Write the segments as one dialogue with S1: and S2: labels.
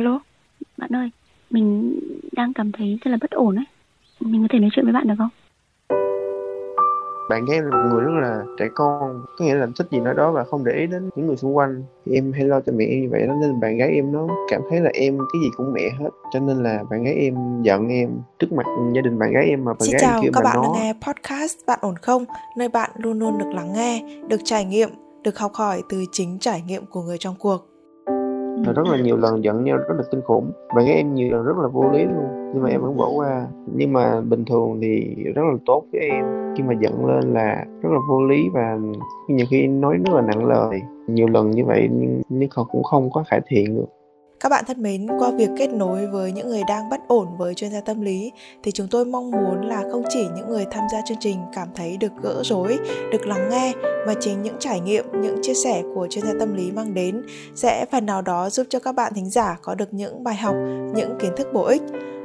S1: Alo, bạn ơi, mình đang cảm thấy rất là bất ổn ấy. Mình có thể nói chuyện với bạn được không?
S2: bạn gái em là một người rất là trẻ con có nghĩa là thích gì nói đó và không để ý đến những người xung quanh thì em hay lo cho mẹ em như vậy đó nên bạn gái em nó cảm thấy là em cái gì cũng mẹ hết cho nên là bạn gái em giận em trước mặt gia đình bạn gái em mà bạn
S3: Xin
S2: gái
S3: chào
S2: em kêu
S3: các bạn đang
S2: nó
S3: nghe podcast Bạn ổn không? Nơi bạn luôn luôn được lắng nghe, được trải nghiệm, được học hỏi từ chính trải nghiệm của người trong cuộc
S2: và rất là nhiều lần giận nhau, rất là kinh khủng. Và gái em nhiều lần rất là vô lý luôn. Nhưng mà em vẫn bỏ qua. Nhưng mà bình thường thì rất là tốt với em. Khi mà giận lên là rất là vô lý và nhiều khi nói rất là nặng lời. Nhiều lần như vậy nhưng nhưng cũng không có cải thiện được.
S3: Các bạn thân mến, qua việc kết nối với những người đang bất ổn với chuyên gia tâm lý thì chúng tôi mong muốn là không chỉ những người tham gia chương trình cảm thấy được gỡ rối, được lắng nghe mà chính những trải nghiệm, những chia sẻ của chuyên gia tâm lý mang đến sẽ phần nào đó giúp cho các bạn thính giả có được những bài học, những kiến thức bổ ích.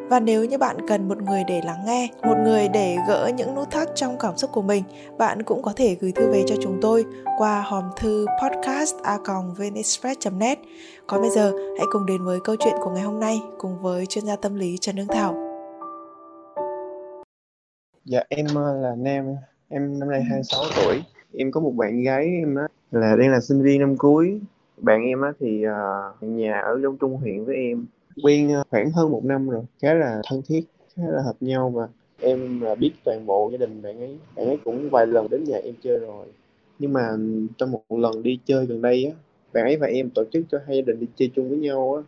S3: Và nếu như bạn cần một người để lắng nghe, một người để gỡ những nút thắt trong cảm xúc của mình, bạn cũng có thể gửi thư về cho chúng tôi qua hòm thư podcast.vnexpress.net. Còn bây giờ, hãy cùng đến với câu chuyện của ngày hôm nay cùng với chuyên gia tâm lý Trần Hương Thảo.
S2: Dạ em ờ, là Nam, em năm nay 26 tuổi. Em có một bạn gái em á là đang là sinh viên năm cuối. Bạn em á thì uh, nhà ở trong Trung huyện với em. Quen ờ, khoảng hơn một năm rồi, khá là thân thiết, khá là hợp nhau và em là biết toàn bộ gia đình bạn ấy. Bạn ấy cũng vài lần đến nhà em chơi rồi. Nhưng mà trong một lần đi chơi gần đây á, bạn ấy và em tổ chức cho hai gia đình đi chơi chung với nhau á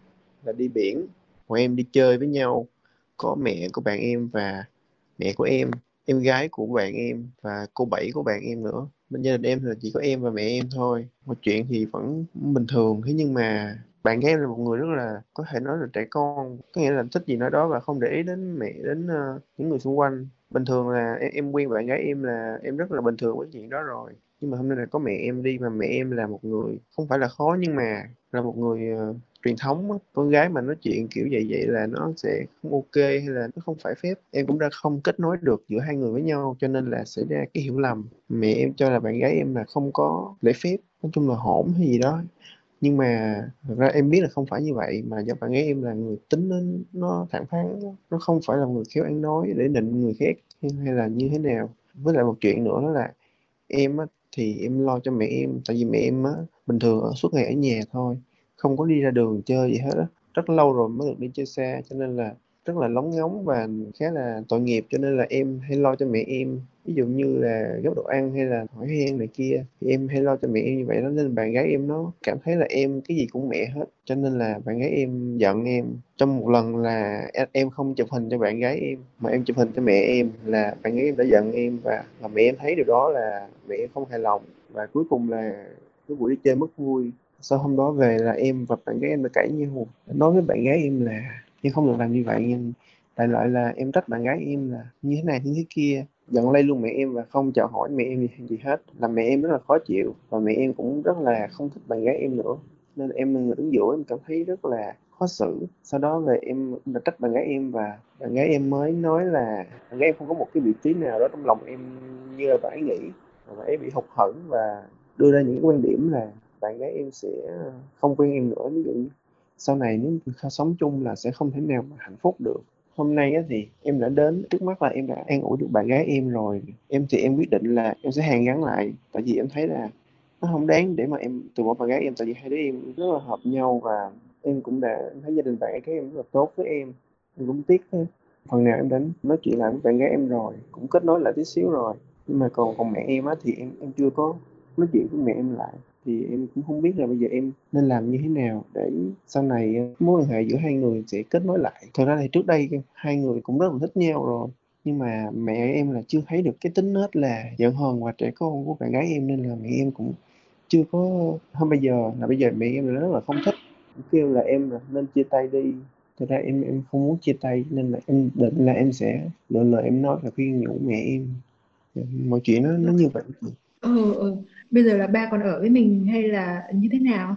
S2: là đi biển. Bọn em đi chơi với nhau, có mẹ của bạn em và mẹ của em em gái của bạn em và cô bảy của bạn em nữa bên gia đình em là chỉ có em và mẹ em thôi mọi chuyện thì vẫn bình thường thế nhưng mà bạn gái em là một người rất là có thể nói là trẻ con có nghĩa là thích gì nói đó và không để ý đến mẹ đến uh, những người xung quanh. Bình thường là em, em quen bạn gái em là em rất là bình thường với chuyện đó rồi nhưng mà hôm nay là có mẹ em đi mà mẹ em là một người không phải là khó nhưng mà là một người uh, truyền thống á, con gái mà nói chuyện kiểu vậy vậy là nó sẽ không ok hay là nó không phải phép. Em cũng đã không kết nối được giữa hai người với nhau cho nên là xảy ra cái hiểu lầm. Mẹ em cho là bạn gái em là không có lễ phép nói chung là hổn hay gì đó nhưng mà thật ra em biết là không phải như vậy mà do bạn ấy em là người tính nó, nó thẳng thắn nó không phải là người khéo ăn nói để định người khác hay, hay là như thế nào. Với lại một chuyện nữa đó là em á, thì em lo cho mẹ em tại vì mẹ em á bình thường ở suốt ngày ở nhà thôi không có đi ra đường chơi gì hết á. Rất lâu rồi mới được đi chơi xa cho nên là rất là lóng ngóng và khá là tội nghiệp cho nên là em hay lo cho mẹ em ví dụ như là gấp đồ ăn hay là hỏi han này kia, thì em hay lo cho mẹ em như vậy đó nên bạn gái em nó cảm thấy là em cái gì cũng mẹ hết. Cho nên là bạn gái em giận em. Trong một lần là em- không chụp hình cho bạn gái em, mà em chụp hình cho mẹ em là bạn gái em đã giận em và là mẹ em thấy điều đó là mẹ em không hài lòng. Và cuối cùng là cái buổi đi chơi mất vui. Sau hôm đó về là em và bạn gái em đã cãi nhau. Nói với bạn gái em là em không được làm như vậy, nhưng đại loại là em trách bạn gái em là như thế này, như thế kia giận lây luôn mẹ em và không chào hỏi mẹ em gì, hết. Làm mẹ em rất là khó chịu và mẹ em cũng rất là không thích bạn gái em nữa. Nên em là người đứng giữa em cảm thấy rất là khó xử. Sau đó về em đã trách bạn gái em và bạn gái em mới nói là bạn gái em không có một cái vị trí nào đó trong lòng em như là bạn ấy nghĩ. Và bạn ấy bị hụt hẫng và đưa ra những quan điểm là bạn gái em sẽ không quen em nữa. Ví dụ sau này nếu sống chung là sẽ không thể nào mà hạnh phúc được hôm nay á, thì em đã đến trước mắt là em đã an ủi được bạn gái em rồi. Em thì em quyết định là em sẽ hàn gắn lại tại vì em thấy là nó không đáng để mà em từ bỏ bạn gái em tại vì hai đứa em rất là hợp nhau và em cũng đã thấy gia đình bạn gái em rất là tốt với em. Em cũng tiếc thế phần nào em đến nói chuyện lại với bạn gái em rồi cũng kết nối lại tí xíu rồi. Nhưng mà còn còn mẹ em á thì em em chưa có nói chuyện với mẹ em lại thì em cũng không biết là bây giờ em nên làm như thế nào để sau này ờ, mối quan hệ giữa hai người sẽ kết nối lại. Thật ra thì trước đây hai người cũng rất là thích nhau rồi nhưng mà mẹ em là chưa thấy được cái tính nết là giận hờn và trẻ con của bạn gái em nên là mẹ em cũng chưa có hôm bây giờ là bây giờ mẹ em là rất là không thích. Kêu là em là nên chia tay đi. Thật ra em em không muốn chia tay nên là em định là em sẽ lựa lời em nói và khuyên nhủ mẹ em. Mọi chuyện nó nó như vậy.
S4: Ừ, ừ. Bây giờ là ba còn ở với mình hay là như thế nào?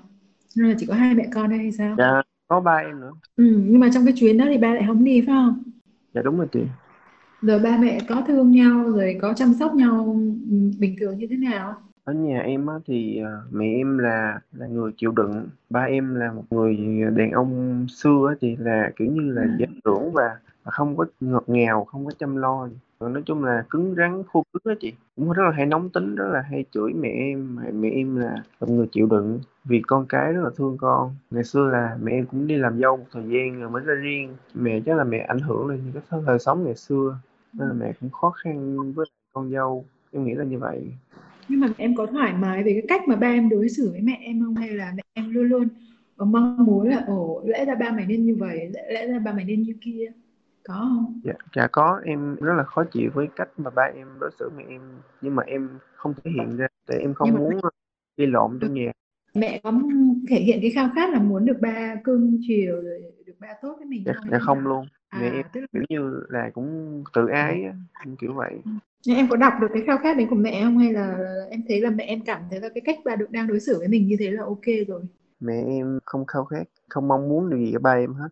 S4: Hay là chỉ có hai mẹ con thôi hay sao?
S2: dạ có ba em nữa
S4: Ừ, nhưng mà trong cái chuyến đó thì ba lại không đi phải không?
S2: dạ đúng rồi chị
S4: Rồi ba mẹ có thương nhau rồi có chăm sóc nhau ừ, bình thường như thế nào?
S2: ở nhà em á, thì à, mẹ em là là người chịu đựng ba em là một người đàn ông xưa á, thì là kiểu như là gia trưởng và, và không có ngọt ngào không có chăm lo còn nói chung là cứng rắn khô cứng đó chị. Cũng rất là hay nóng tính rất là hay chửi mẹ em mẹ, mẹ em là một người chịu đựng. Vì con cái rất là thương con. Ngày xưa là mẹ em cũng đi làm dâu một thời gian rồi mới ra riêng. Mẹ chắc là mẹ ảnh hưởng lên những cái thời sống ngày xưa. Nên là mẹ cũng khó khăn với con dâu. Em nghĩ là như vậy.
S4: Nhưng mà em có thoải mái về cái cách mà ba em đối xử với mẹ em không? Hay là mẹ em luôn luôn mong muốn là ồ lẽ ra ba mày nên như vậy lẽ, lẽ ra ba mày nên như kia? Có không?
S2: Dạ, dạ có. Em rất là khó chịu với cách mà ba em đối xử mẹ em. Nhưng mà em không thể hiện ra tại em không
S4: Nhưng mà-
S2: muốn gây lộn trong nhà.
S4: Mẹ có thể hiện cái khao khát là muốn được ba cưng chiều rồi được ba tốt với mình
S2: dạ,
S4: không?
S2: dạ không luôn. Mẹ
S4: à
S2: em
S4: tức là
S2: kiểu như là cũng tự ái á, kiểu vậy.
S4: Nhưng em có đọc được cái khao khát đấy của mẹ không? Hay là em thấy là mẹ em cảm thấy là cái cách ba được đang đối xử với mình như thế là ok rồi?
S2: Mẹ em không khao khát không mong muốn điều gì ở ba em hết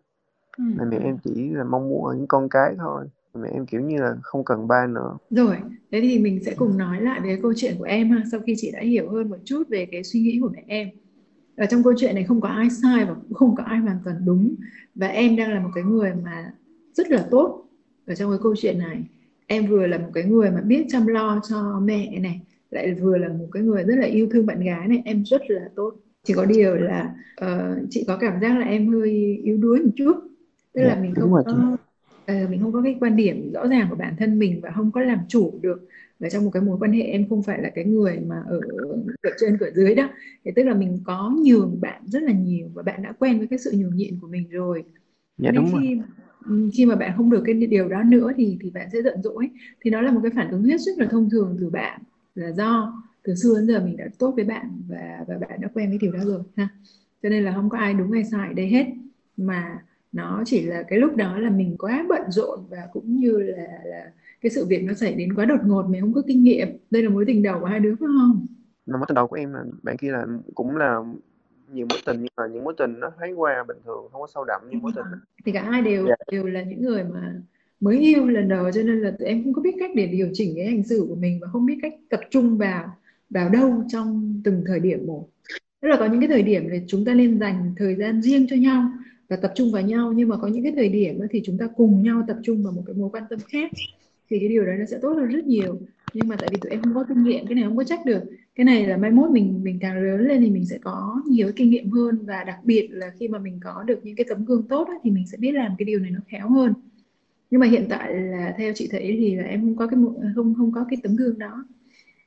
S4: ừ.
S2: mẹ em chỉ là mong muốn ở những con cái thôi mẹ em kiểu như là không cần ba nữa
S4: Rồi, thế thì mình sẽ cùng nói lại về câu chuyện của em ha, sau khi chị đã hiểu hơn một chút về cái suy nghĩ của mẹ em. Ở trong câu chuyện này không có ai sai và cũng không có ai hoàn toàn đúng. Và em đang là một cái người mà rất là tốt ở trong cái câu chuyện này. Em vừa là một cái người mà biết chăm lo cho mẹ này, lại vừa là một cái người rất là yêu thương bạn gái này, em rất là tốt. Chỉ có điều là ờ, chị có cảm giác là em hơi yếu đuối một chút. Tức là
S2: Dạ,
S4: mình không
S2: rồi
S4: có ờ, mình không có cái quan điểm rõ ràng của bản thân mình và không có làm chủ được và trong một cái mối quan hệ. Em không phải là cái người mà ở cửa trên cửa dưới đó thì tức là mình có nhường bạn rất là nhiều và bạn đã quen với cái sự nhường nhịn của mình rồi.
S2: Dạ
S4: nên
S2: đúng rồi.
S4: khi ừm, khi mà bạn không được cái điều đó nữa thì thì bạn sẽ giận dỗi. Thì nó là một cái phản ứng hết sức là thông thường từ bạn là do từ xưa đến giờ mình đã tốt với bạn và và bạn đã quen với điều đó rồi ha. Cho nên là không có ai đúng hay sai ở đây hết. Mà nó chỉ là cái lúc đó là mình quá bận rộn và cũng như là là cái sự việc nó xảy đến quá đột ngột mình không có kinh nghiệm. Đây là mối tình đầu của hai đứa phải không?
S2: Là mối tình đầu của em là bạn kia là cũng là nhiều mối tình nhưng mà những mối tình nó thoáng qua bình thường không có sâu đậm như mối tình
S4: thì cả hai đều
S2: Dạ.
S4: đều là những người mà mới yêu lần đầu cho nên là tụi em không có biết cách để điều chỉnh cái hành xử của mình và không biết cách tập trung vào vào đâu trong từng thời điểm một. Tức là có những cái thời điểm thì chúng ta nên dành thời gian riêng cho nhau và tập trung vào nhau. Nhưng mà có những cái thời điểm thì chúng ta cùng nhau tập trung vào một cái mối quan tâm khác thì cái điều đấy nó sẽ tốt hơn rất nhiều. Nhưng mà tại vì tụi em không có kinh nghiệm cái này không có trách được. Cái này là mai mốt mình mình càng lớn lên thì mình sẽ có nhiều kinh nghiệm hơn. Và đặc biệt là khi mà mình có được những cái tấm gương tốt á, thì mình sẽ biết làm cái điều này nó khéo hơn. Nhưng mà hiện tại là theo chị thấy thì là em không có cái không không có cái tấm gương đó.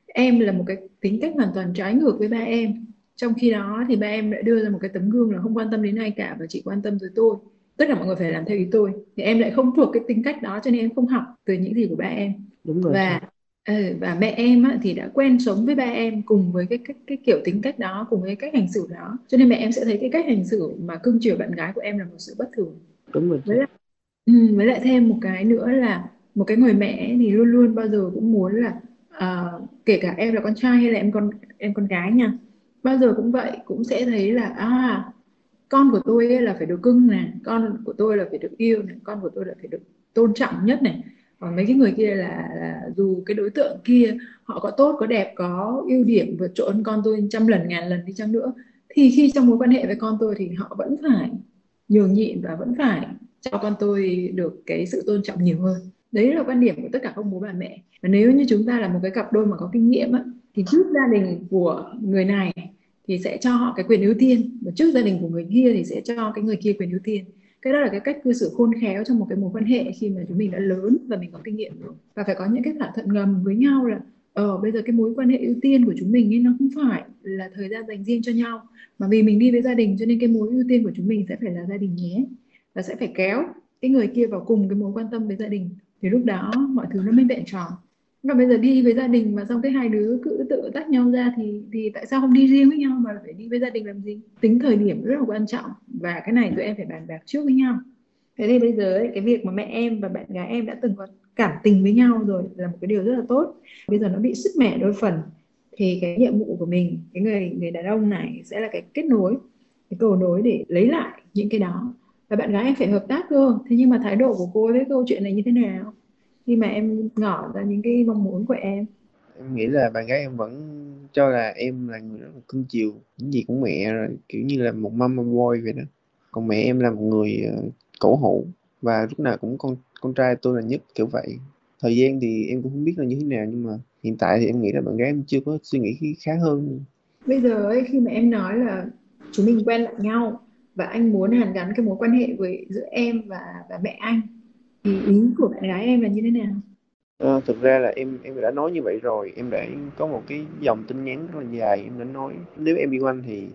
S4: Em là một cái tính cách hoàn toàn trái ngược với ba em trong khi đó thì ba em đã đưa ra một cái tấm gương là không quan tâm đến ai cả và chỉ quan tâm tới tôi. Tất cả mọi người phải làm theo ý tôi. Thì em lại không thuộc cái tính cách đó cho nên em không học từ những gì của ba em.
S2: Đúng rồi
S4: và ừ, và mẹ em á, thì đã quen sống với ba em cùng với cái cái cái kiểu tính cách đó cùng với cái cách hành xử đó. Cho nên mẹ em sẽ thấy cái cách hành xử mà cưng chiều bạn gái của em là một sự bất thường.
S2: Đúng rồi
S4: với lại ừ, với lại thêm một cái nữa là một cái người mẹ thì luôn luôn bao giờ cũng muốn là ờ, kể cả em là con trai hay là em con em con gái nha bao giờ cũng vậy cũng sẽ thấy là à con của tôi là phải được cưng này con của tôi là phải được yêu này con của tôi là phải được tôn trọng nhất này. Còn mấy cái người kia là, là dù cái đối tượng kia họ có tốt có đẹp có ưu điểm vượt trội hơn con tôi trăm lần ngàn lần đi chăng nữa thì khi trong mối quan hệ với con tôi thì họ vẫn phải nhường nhịn và vẫn phải cho con tôi được cái sự tôn trọng nhiều hơn. Đấy là quan điểm của tất cả các bố bà mẹ. Và nếu như chúng ta là một cái cặp đôi mà có kinh nghiệm á, thì trước gia đình của người này thì sẽ cho họ cái quyền ưu tiên. Và trước gia đình của người kia thì sẽ cho cái người kia quyền ưu tiên. Cái đó là cái cách cư xử khôn khéo trong một cái mối quan hệ khi mà chúng mình đã lớn và mình có kinh nghiệm rồi. Và phải có những cái thỏa thuận ngầm với nhau là ờ bây giờ cái mối quan hệ ưu tiên của chúng mình ấy, nó không phải là thời gian dành riêng cho nhau. Mà vì mình đi với gia đình cho nên cái mối ưu tiên của chúng mình sẽ phải là gia đình nhé. Và sẽ phải kéo cái người kia vào cùng cái mối quan tâm với gia đình. Thì lúc đó mọi thứ nó mới vẹn tròn còn bây giờ đi với gia đình mà xong cái hai đứa cứ tự tách nhau ra thì thì tại sao không đi riêng với nhau mà phải đi với gia đình làm gì? Tính thời điểm rất là quan trọng. Và cái này tụi em phải bàn bạc trước với nhau. Thế thì bây giờ ấy, cái việc mà mẹ em và bạn gái em đã từng có cảm tình với nhau rồi là một cái điều rất là tốt. Bây giờ nó bị sứt mẻ đôi phần. Thì cái nhiệm vụ của mình cái người người đàn ông này sẽ là cái kết nối cái cầu nối để lấy lại những cái đó. Và bạn gái em phải hợp tác cơ. Thế nhưng mà thái độ của cô với câu chuyện này như thế nào? Khi mà em ngỏ ra những cái mong muốn của em?
S2: Em nghĩ là bạn gái em vẫn cho là em là người rất là cưng chiều những gì của mẹ rồi kiểu như là một mama boy vậy đó. Còn mẹ em là một người ờ, cổ hủ và lúc nào cũng con con trai tôi là nhất kiểu vậy. Thời gian thì em cũng không biết là như thế nào nhưng mà hiện tại thì em nghĩ là bạn gái em chưa có suy nghĩ khá hơn.
S4: Bây giờ ấy khi mà em nói là chúng mình quen lại nhau và anh muốn hàn gắn cái mối quan hệ với giữa em và và mẹ anh thì ý của bạn gái em là như thế nào?
S2: À, thực ra là em em đã nói như vậy rồi em đã có một cái dòng tin nhắn rất là dài em đã nói nếu em yêu anh thì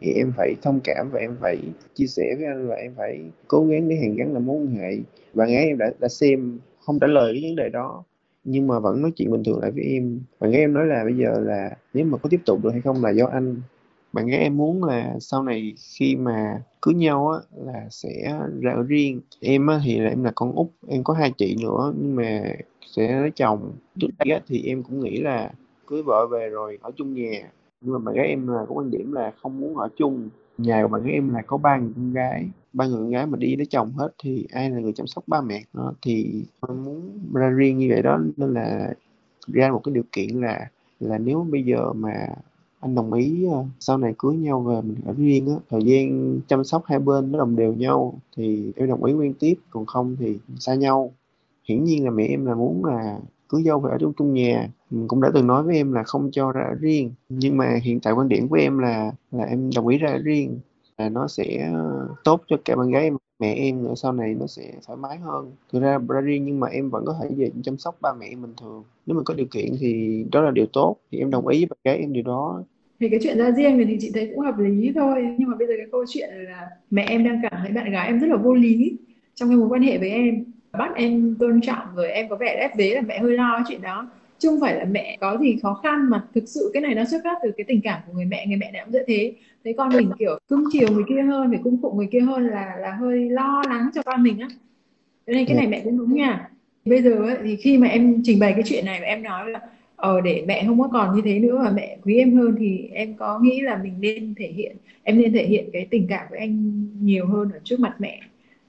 S2: thì em phải thông cảm và em phải chia sẻ với anh và em phải cố gắng để hàn gắn là mối quan hệ. Bạn gái em đã đã xem không trả lời cái vấn đề đó nhưng mà vẫn nói chuyện bình thường lại với em. Bạn gái em nói là bây giờ là nếu mà có tiếp tục được hay không là do anh bạn gái em muốn là sau này khi mà cưới nhau á, là sẽ ra ở riêng? Em á thì là em là con út, em có hai chị nữa, nhưng mà sẽ lấy chồng. Trước đây á thì em cũng nghĩ là cưới vợ về rồi ở chung nhà. Nhưng mà bạn gái em là có quan điểm là không muốn ở chung. Nhà của bạn gái em là có ba người con gái. Ba người con gái mà đi lấy chồng hết thì ai là người chăm sóc ba mẹ? Nó thì em muốn ra riêng như vậy đó. Nên là ra một cái điều kiện là là nếu bây giờ mà anh đồng ý ờ, sau này cưới nhau về mình ở riêng á. Thời gian chăm sóc hai bên nó đồng đều nhau, thì em đồng ý quen tiếp, còn không thì xa nhau. Hiển nhiên là mẹ em là muốn là cưới dâu về ở trong chung nhà. Mình cũng đã từng nói với em là không cho ra ở riêng. Nhưng mà hiện tại quan điểm của em là là em đồng ý ra ở riêng, là nó sẽ ờ, tốt cho cả bạn gái em, mẹ em nữa, sau này nó sẽ thoải mái hơn. Thực ra ra riêng nhưng mà em vẫn có thể về chăm sóc ba mẹ em bình thường. Nếu mà có điều kiện thì đó là điều tốt, thì em đồng ý với bạn gái em điều đó
S4: thì cái chuyện ra riêng thì chị thấy cũng hợp lý thôi. Nhưng mà bây giờ cái câu chuyện là mẹ em đang cảm thấy bạn gái em rất là vô lý trong cái mối quan hệ với em. Bắt em tôn trọng rồi em có vẻ ép vế là mẹ hơi lo chuyện đó. Chứ không phải là mẹ có gì khó khăn mà thực sự cái này nó xuất phát từ cái tình cảm của người mẹ. Người mẹ nào cũng dễ thế. Thấy con mình kiểu cưng chiều người kia hơn phải cung phụng người kia hơn là là hơi lo lắng cho con mình á. Cho nên cái này mẹ cũng đúng nha. Bây giờ ấy, thì khi mà em trình bày cái chuyện này và em nói là ờ để mẹ không có còn như thế nữa và mẹ quý em hơn thì em có nghĩ là mình nên thể hiện, em nên thể hiện cái tình cảm với anh nhiều hơn ở trước mặt mẹ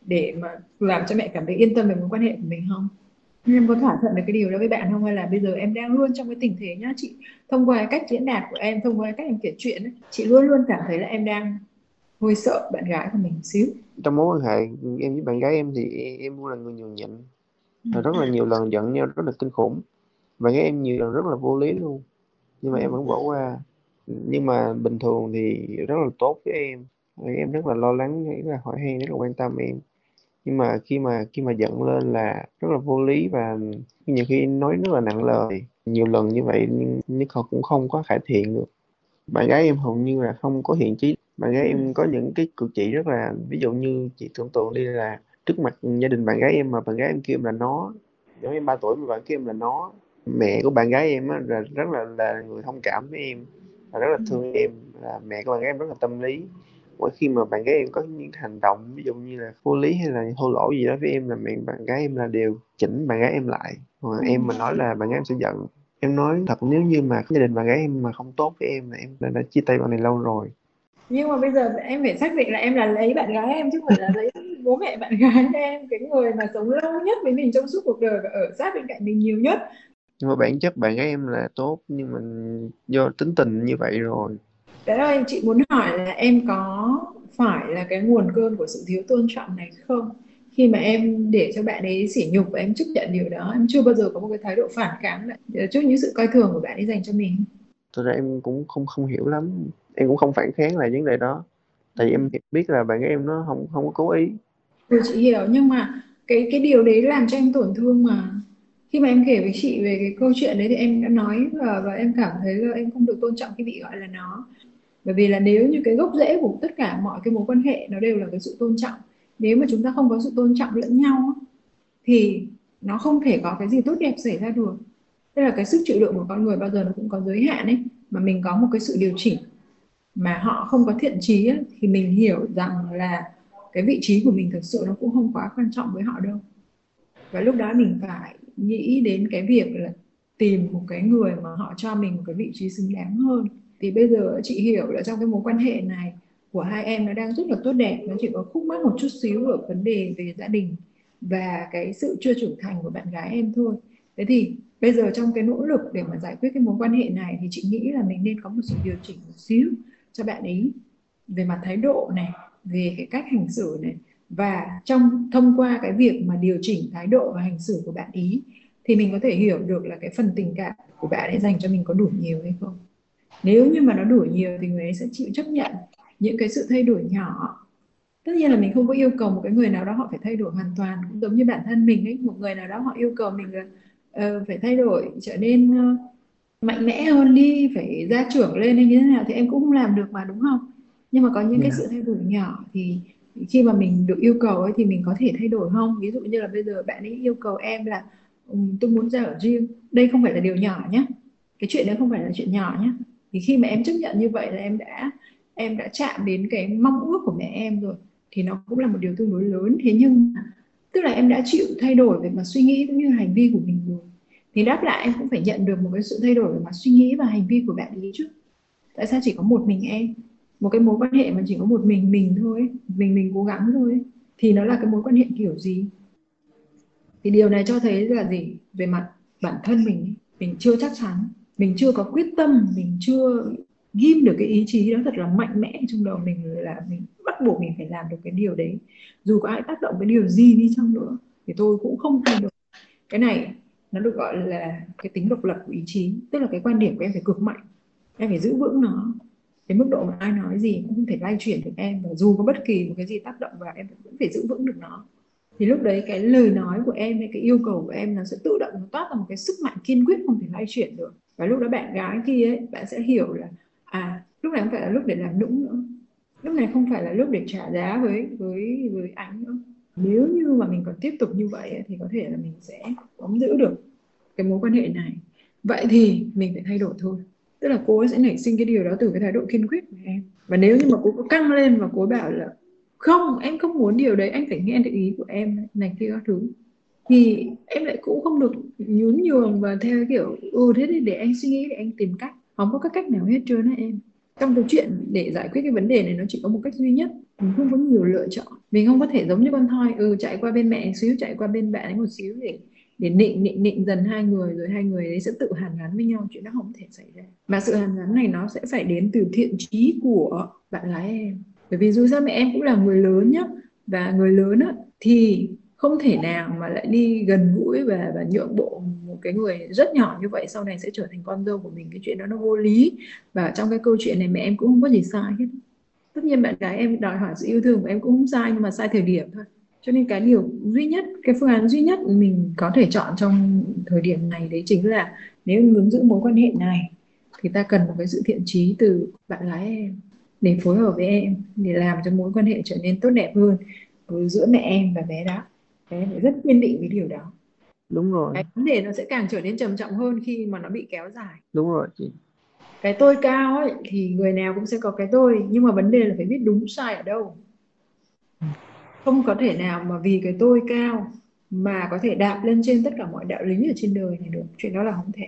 S4: để mà làm cho mẹ cảm thấy yên tâm về mối quan hệ của mình không? Em có thỏa thuận được cái điều đó với bạn không? Hay là bây giờ em đang luôn trong cái tình thế nhá, chị thông qua cách diễn đạt của em, thông qua cách em kể chuyện chị luôn luôn cảm thấy là em đang hơi sợ bạn gái của mình một xíu.
S2: Trong mối quan hệ em với bạn gái em thì em luôn là người nhường nhịn. Và rất là nhiều lần giận nhau, rất là kinh khủng và cái em nhiều lần rất là vô lý luôn. Nhưng mà em vẫn bỏ qua. Nhưng mà bình thường thì rất là tốt với em. Em rất là lo lắng rất là hỏi han rất là quan tâm em. Nhưng mà khi mà khi mà giận lên là rất là vô lý và nhiều khi nói rất là nặng lời. Nhiều lần như vậy nhưng, nhưng họ cũng không có cải thiện được. Bạn gái em hầu như là không có thiện chí. Bạn gái em có những cái cử chỉ rất là ví dụ như chị tưởng tượng đi là trước mặt gia đình bạn gái em mà bạn gái em kêu em là nó. Giống em ba tuổi mà bạn kêu em là nó mẹ của bạn gái em á là rất là là người thông cảm với em và rất là thương em là mẹ của bạn gái em rất là tâm lý. Mỗi khi mà bạn gái em có những hành động ví dụ như là vô lý hay là thô lỗ gì đó với em là mẹ bạn gái em là đều chỉnh bạn gái em lại. Mà em mà nói là bạn gái em sẽ giận em nói thật nếu như mà gia đình bạn gái em mà không tốt với em là em đã, đã chia tay bạn này lâu rồi.
S4: Nhưng mà bây giờ em phải xác định là em là lấy bạn gái em chứ không phải là lấy bố mẹ bạn gái em cái người mà sống lâu nhất với mình trong suốt cuộc đời và ở sát bên cạnh mình nhiều nhất
S2: nhưng mà bản chất bạn gái em là tốt nhưng mà do tính tình như vậy rồi
S4: Thế ơi, chị muốn hỏi là em có phải là cái nguồn cơn của sự thiếu tôn trọng này không? Khi mà em để cho bạn ấy sỉ nhục và em chấp nhận điều đó, em chưa bao giờ có một cái thái độ phản kháng lại trước những sự coi thường của bạn ấy dành cho mình.
S2: Thực ra em cũng không không hiểu lắm, em cũng không phản kháng lại vấn đề đó. Tại vì em biết là bạn gái em nó không không có cố ý.
S4: Ừ, chị hiểu nhưng mà cái cái điều đấy làm cho em tổn thương mà khi mà em kể với chị về cái câu chuyện đấy thì em đã nói và, và em cảm thấy là em không được tôn trọng cái bị gọi là nó. Bởi vì là nếu như cái gốc rễ của tất cả mọi cái mối quan hệ nó đều là cái sự tôn trọng nếu mà chúng ta không có sự tôn trọng lẫn nhau thì nó không thể có cái gì tốt đẹp xảy ra được. Tức là cái sức chịu đựng của con người bao giờ nó cũng có giới hạn ấy mà mình có một cái sự điều chỉnh mà họ không có thiện trí ấy, thì mình hiểu rằng là cái vị trí của mình thực sự nó cũng không quá quan trọng với họ đâu. Và lúc đó mình phải nghĩ đến cái việc là tìm một cái người mà họ cho mình một cái vị trí xứng đáng hơn. Thì bây giờ chị hiểu là trong cái mối quan hệ này của hai em nó đang rất là tốt đẹp, nó chỉ có khúc mắc một chút xíu ở vấn đề về gia đình và cái sự chưa trưởng thành của bạn gái em thôi. Thế thì bây giờ trong cái nỗ lực để mà giải quyết cái mối quan hệ này thì chị nghĩ là mình nên có một sự điều chỉnh một xíu cho bạn ấy về mặt thái độ này, về cái cách hành xử này và trong thông qua cái việc mà điều chỉnh thái độ và hành xử của bạn ý thì mình có thể hiểu được là cái phần tình cảm của bạn ấy dành cho mình có đủ nhiều hay không. Nếu như mà nó đủ nhiều thì người ấy sẽ chịu chấp nhận những cái sự thay đổi nhỏ. Tất nhiên là mình không có yêu cầu một cái người nào đó họ phải thay đổi hoàn toàn cũng giống như bản thân mình ấy. Một người nào đó họ yêu cầu mình là uh, phải thay đổi trở nên uh, mạnh mẽ hơn đi phải ra trưởng lên hay như thế nào thì em cũng không làm được mà đúng không? Nhưng mà có những cái dạ. sự thay đổi nhỏ thì khi mà mình được yêu cầu ấy thì mình có thể thay đổi không? Ví dụ như là bây giờ bạn ấy yêu cầu em là um, tôi muốn ra ở riêng đây không phải là điều nhỏ nhé cái chuyện đấy không phải là chuyện nhỏ nhé thì khi mà em chấp nhận như vậy là em đã em đã chạm đến cái mong ước của mẹ em rồi thì nó cũng là một điều tương đối lớn. Thế nhưng tức là em đã chịu thay đổi về mặt suy nghĩ cũng như hành vi của mình rồi thì đáp lại em cũng phải nhận được một cái sự thay đổi về mặt suy nghĩ và hành vi của bạn ấy chứ. Tại sao chỉ có một mình em? Một cái mối quan hệ mà chỉ có một mình mình thôi, mình mình cố gắng thôi, thì nó là cái mối quan hệ kiểu gì? Thì điều này cho thấy là gì? Về mặt bản thân mình mình chưa chắc chắn, mình chưa có quyết tâm, mình chưa ghim được cái ý chí đó thật là mạnh mẽ trong đầu mình là mình bắt buộc mình phải làm được cái điều đấy. Dù có ai tác động cái điều gì đi chăng nữa, thì tôi cũng không thay đổi. Cái này nó được gọi là cái tính độc lập của ý chí, tức là cái quan điểm của em phải cực mạnh, em phải giữ vững nó cái mức độ mà ai nói gì cũng không thể lay chuyển được em và dù có bất kỳ một cái gì tác động vào em vẫn phải giữ vững được nó. Thì lúc đấy cái lời nói của em hay cái yêu cầu của em nó sẽ tự động nó toát ra một cái sức mạnh kiên quyết không thể lay chuyển được. Và lúc đó bạn gái kia ấy bạn sẽ hiểu là à lúc này không phải là lúc để làm nũng nữa. Lúc này không phải là lúc để trả giá với với với anh nữa. Nếu như mà mình còn tiếp tục như vậy ấy, thì có thể là mình sẽ không giữ được cái mối quan hệ này. Vậy thì mình phải thay đổi thôi tức là cô ấy sẽ nảy sinh cái điều đó từ cái thái độ kiên quyết của em. Và nếu như mà cô có căng lên và cô ấy bảo là, không, em không muốn điều đấy, anh phải nghe được ý của em này kia các thứ, thì em lại cũng không được nhún nhường và theo kiểu ừ thế thì để anh suy nghĩ, để anh tìm cách. Không có các cách nào hết trơn á em. Trong cái chuyện để giải quyết cái vấn đề này, nó chỉ có một cách duy nhất, mình không có nhiều lựa chọn. Mình không có thể giống như con thoi ừ chạy qua bên mẹ xíu, chạy qua bên bạn ấy một xíu để để nịnh nịnh nịnh dần hai người rồi hai người đấy sẽ tự hàn gắn với nhau chuyện đó không thể xảy ra. Mà sự hàn gắn này nó sẽ phải đến từ thiện trí của bạn gái em. Bởi vì dù sao mẹ em cũng là người lớn nhá và người lớn á, thì không thể nào mà lại đi gần gũi và và nhượng bộ một cái người rất nhỏ như vậy sau này sẽ trở thành con dâu của mình. Cái chuyện đó nó vô lý và trong cái câu chuyện này mẹ em cũng không có gì sai hết. Tất nhiên bạn gái em đòi hỏi sự yêu thương của em cũng không sai nhưng mà sai thời điểm thôi cho nên cái điều duy nhất cái phương án duy nhất mình có thể chọn trong thời điểm này đấy chính là nếu muốn giữ mối quan hệ này thì ta cần một cái sự thiện trí từ bạn gái em để phối hợp với em để làm cho mối quan hệ trở nên tốt đẹp hơn giữa mẹ em và bé đó. Bé phải rất kiên định với điều đó.
S2: Đúng rồi.
S4: Cái vấn đề nó sẽ càng trở nên trầm trọng hơn khi mà nó bị kéo dài.
S2: Đúng rồi chị.
S4: Cái tôi cao ấy thì người nào cũng sẽ có cái tôi nhưng mà vấn đề là phải biết đúng sai ở đâu không có thể nào mà vì cái tôi cao mà có thể đạp lên trên tất cả mọi đạo lý ở trên đời này được. Chuyện đó là không thể.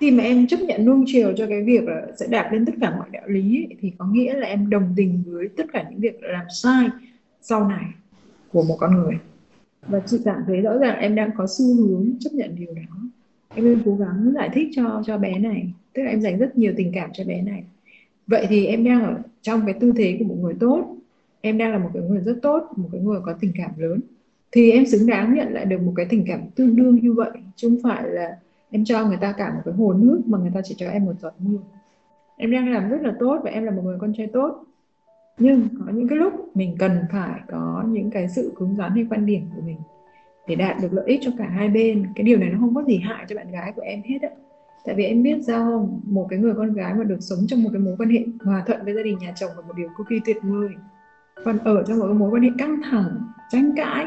S4: Khi mà em chấp nhận nuông chiều cho cái việc là sẽ đạp lên tất cả mọi đạo lý ấy, thì có nghĩa là em đồng tình với tất cả những việc làm sai sau này của một con người. Và chị cảm thấy rõ ràng em đang có xu hướng chấp nhận điều đó. Em đang cố gắng giải thích cho cho bé này. Tức là em dành rất nhiều tình cảm cho bé này. Vậy thì em đang ở trong cái tư thế của một người tốt em đang là một cái người rất tốt, một cái người có tình cảm lớn. Thì em xứng đáng nhận lại được một cái tình cảm tương đương như vậy, chứ không phải là em cho người ta cả một cái hồ nước mà người ta chỉ cho em một giọt mưa. Em đang làm rất là tốt và em là một người con trai tốt. Nhưng có những cái lúc mình cần phải có những cái sự cứng rắn hay quan điểm của mình để đạt được lợi ích cho cả hai bên. Cái điều này nó không có gì hại cho bạn gái của em hết á. Tại vì em biết sao không? Một cái người con gái mà được sống trong một cái mối quan hệ hòa thuận với gia đình nhà chồng là một điều cực kỳ tuyệt vời còn ở trong một cái mối quan hệ căng thẳng tranh cãi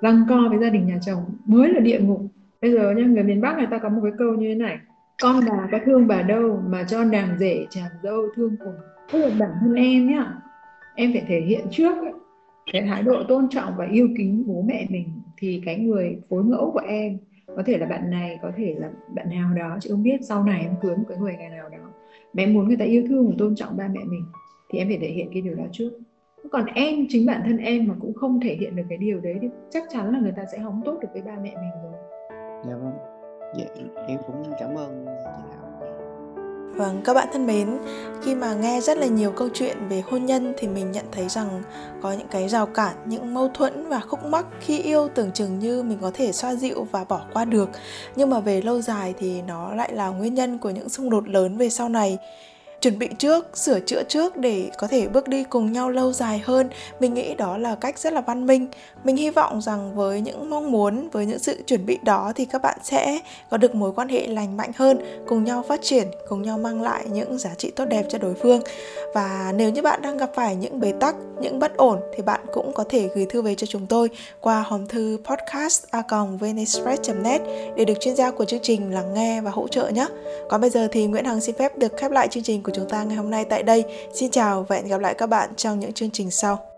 S4: răng co với gia đình nhà chồng mới là địa ngục. Bây giờ nha người miền bắc người ta có một cái câu như thế này con bà có thương bà đâu mà cho nàng rể chàng dâu thương cùng. Tức là bản thân em nhá em phải thể hiện trước ấy, cái thái độ tôn trọng và yêu kính bố mẹ mình thì cái người phối ngẫu của em có thể là bạn này có thể là bạn nào đó chị không biết sau này em cưới một cái người ngày nào đó mà em muốn người ta yêu thương và tôn trọng ba mẹ mình thì em phải thể hiện cái điều đó trước còn em chính bản thân em mà cũng không thể hiện được cái điều đấy thì chắc chắn là người ta sẽ không tốt được với ba mẹ mình rồi.
S2: Dạ vâng. Dạ em cũng cảm ơn chị Thảo.
S3: Vâng, các bạn thân mến, khi mà nghe rất là nhiều câu chuyện về hôn nhân thì mình nhận thấy rằng có những cái rào cản, những mâu thuẫn và khúc mắc khi yêu tưởng chừng như mình có thể xoa dịu và bỏ qua được. Nhưng mà về lâu dài thì nó lại là nguyên nhân của những xung đột lớn về sau này chuẩn bị trước, sửa chữa trước để có thể bước đi cùng nhau lâu dài hơn. Mình nghĩ đó là cách rất là văn minh. Mình hy vọng rằng với những mong muốn, với những sự chuẩn bị đó thì các bạn sẽ có được mối quan hệ lành mạnh hơn, cùng nhau phát triển, cùng nhau mang lại những giá trị tốt đẹp cho đối phương. Và nếu như bạn đang gặp phải những bế tắc, những bất ổn thì bạn cũng có thể gửi thư về cho chúng tôi qua hòm thư podcast a net để được chuyên gia của chương trình lắng nghe và hỗ trợ nhé. Còn bây giờ thì Nguyễn Hằng xin phép được khép lại chương trình của chúng ta ngày hôm nay tại đây. Xin chào và hẹn gặp lại các bạn trong những chương trình sau.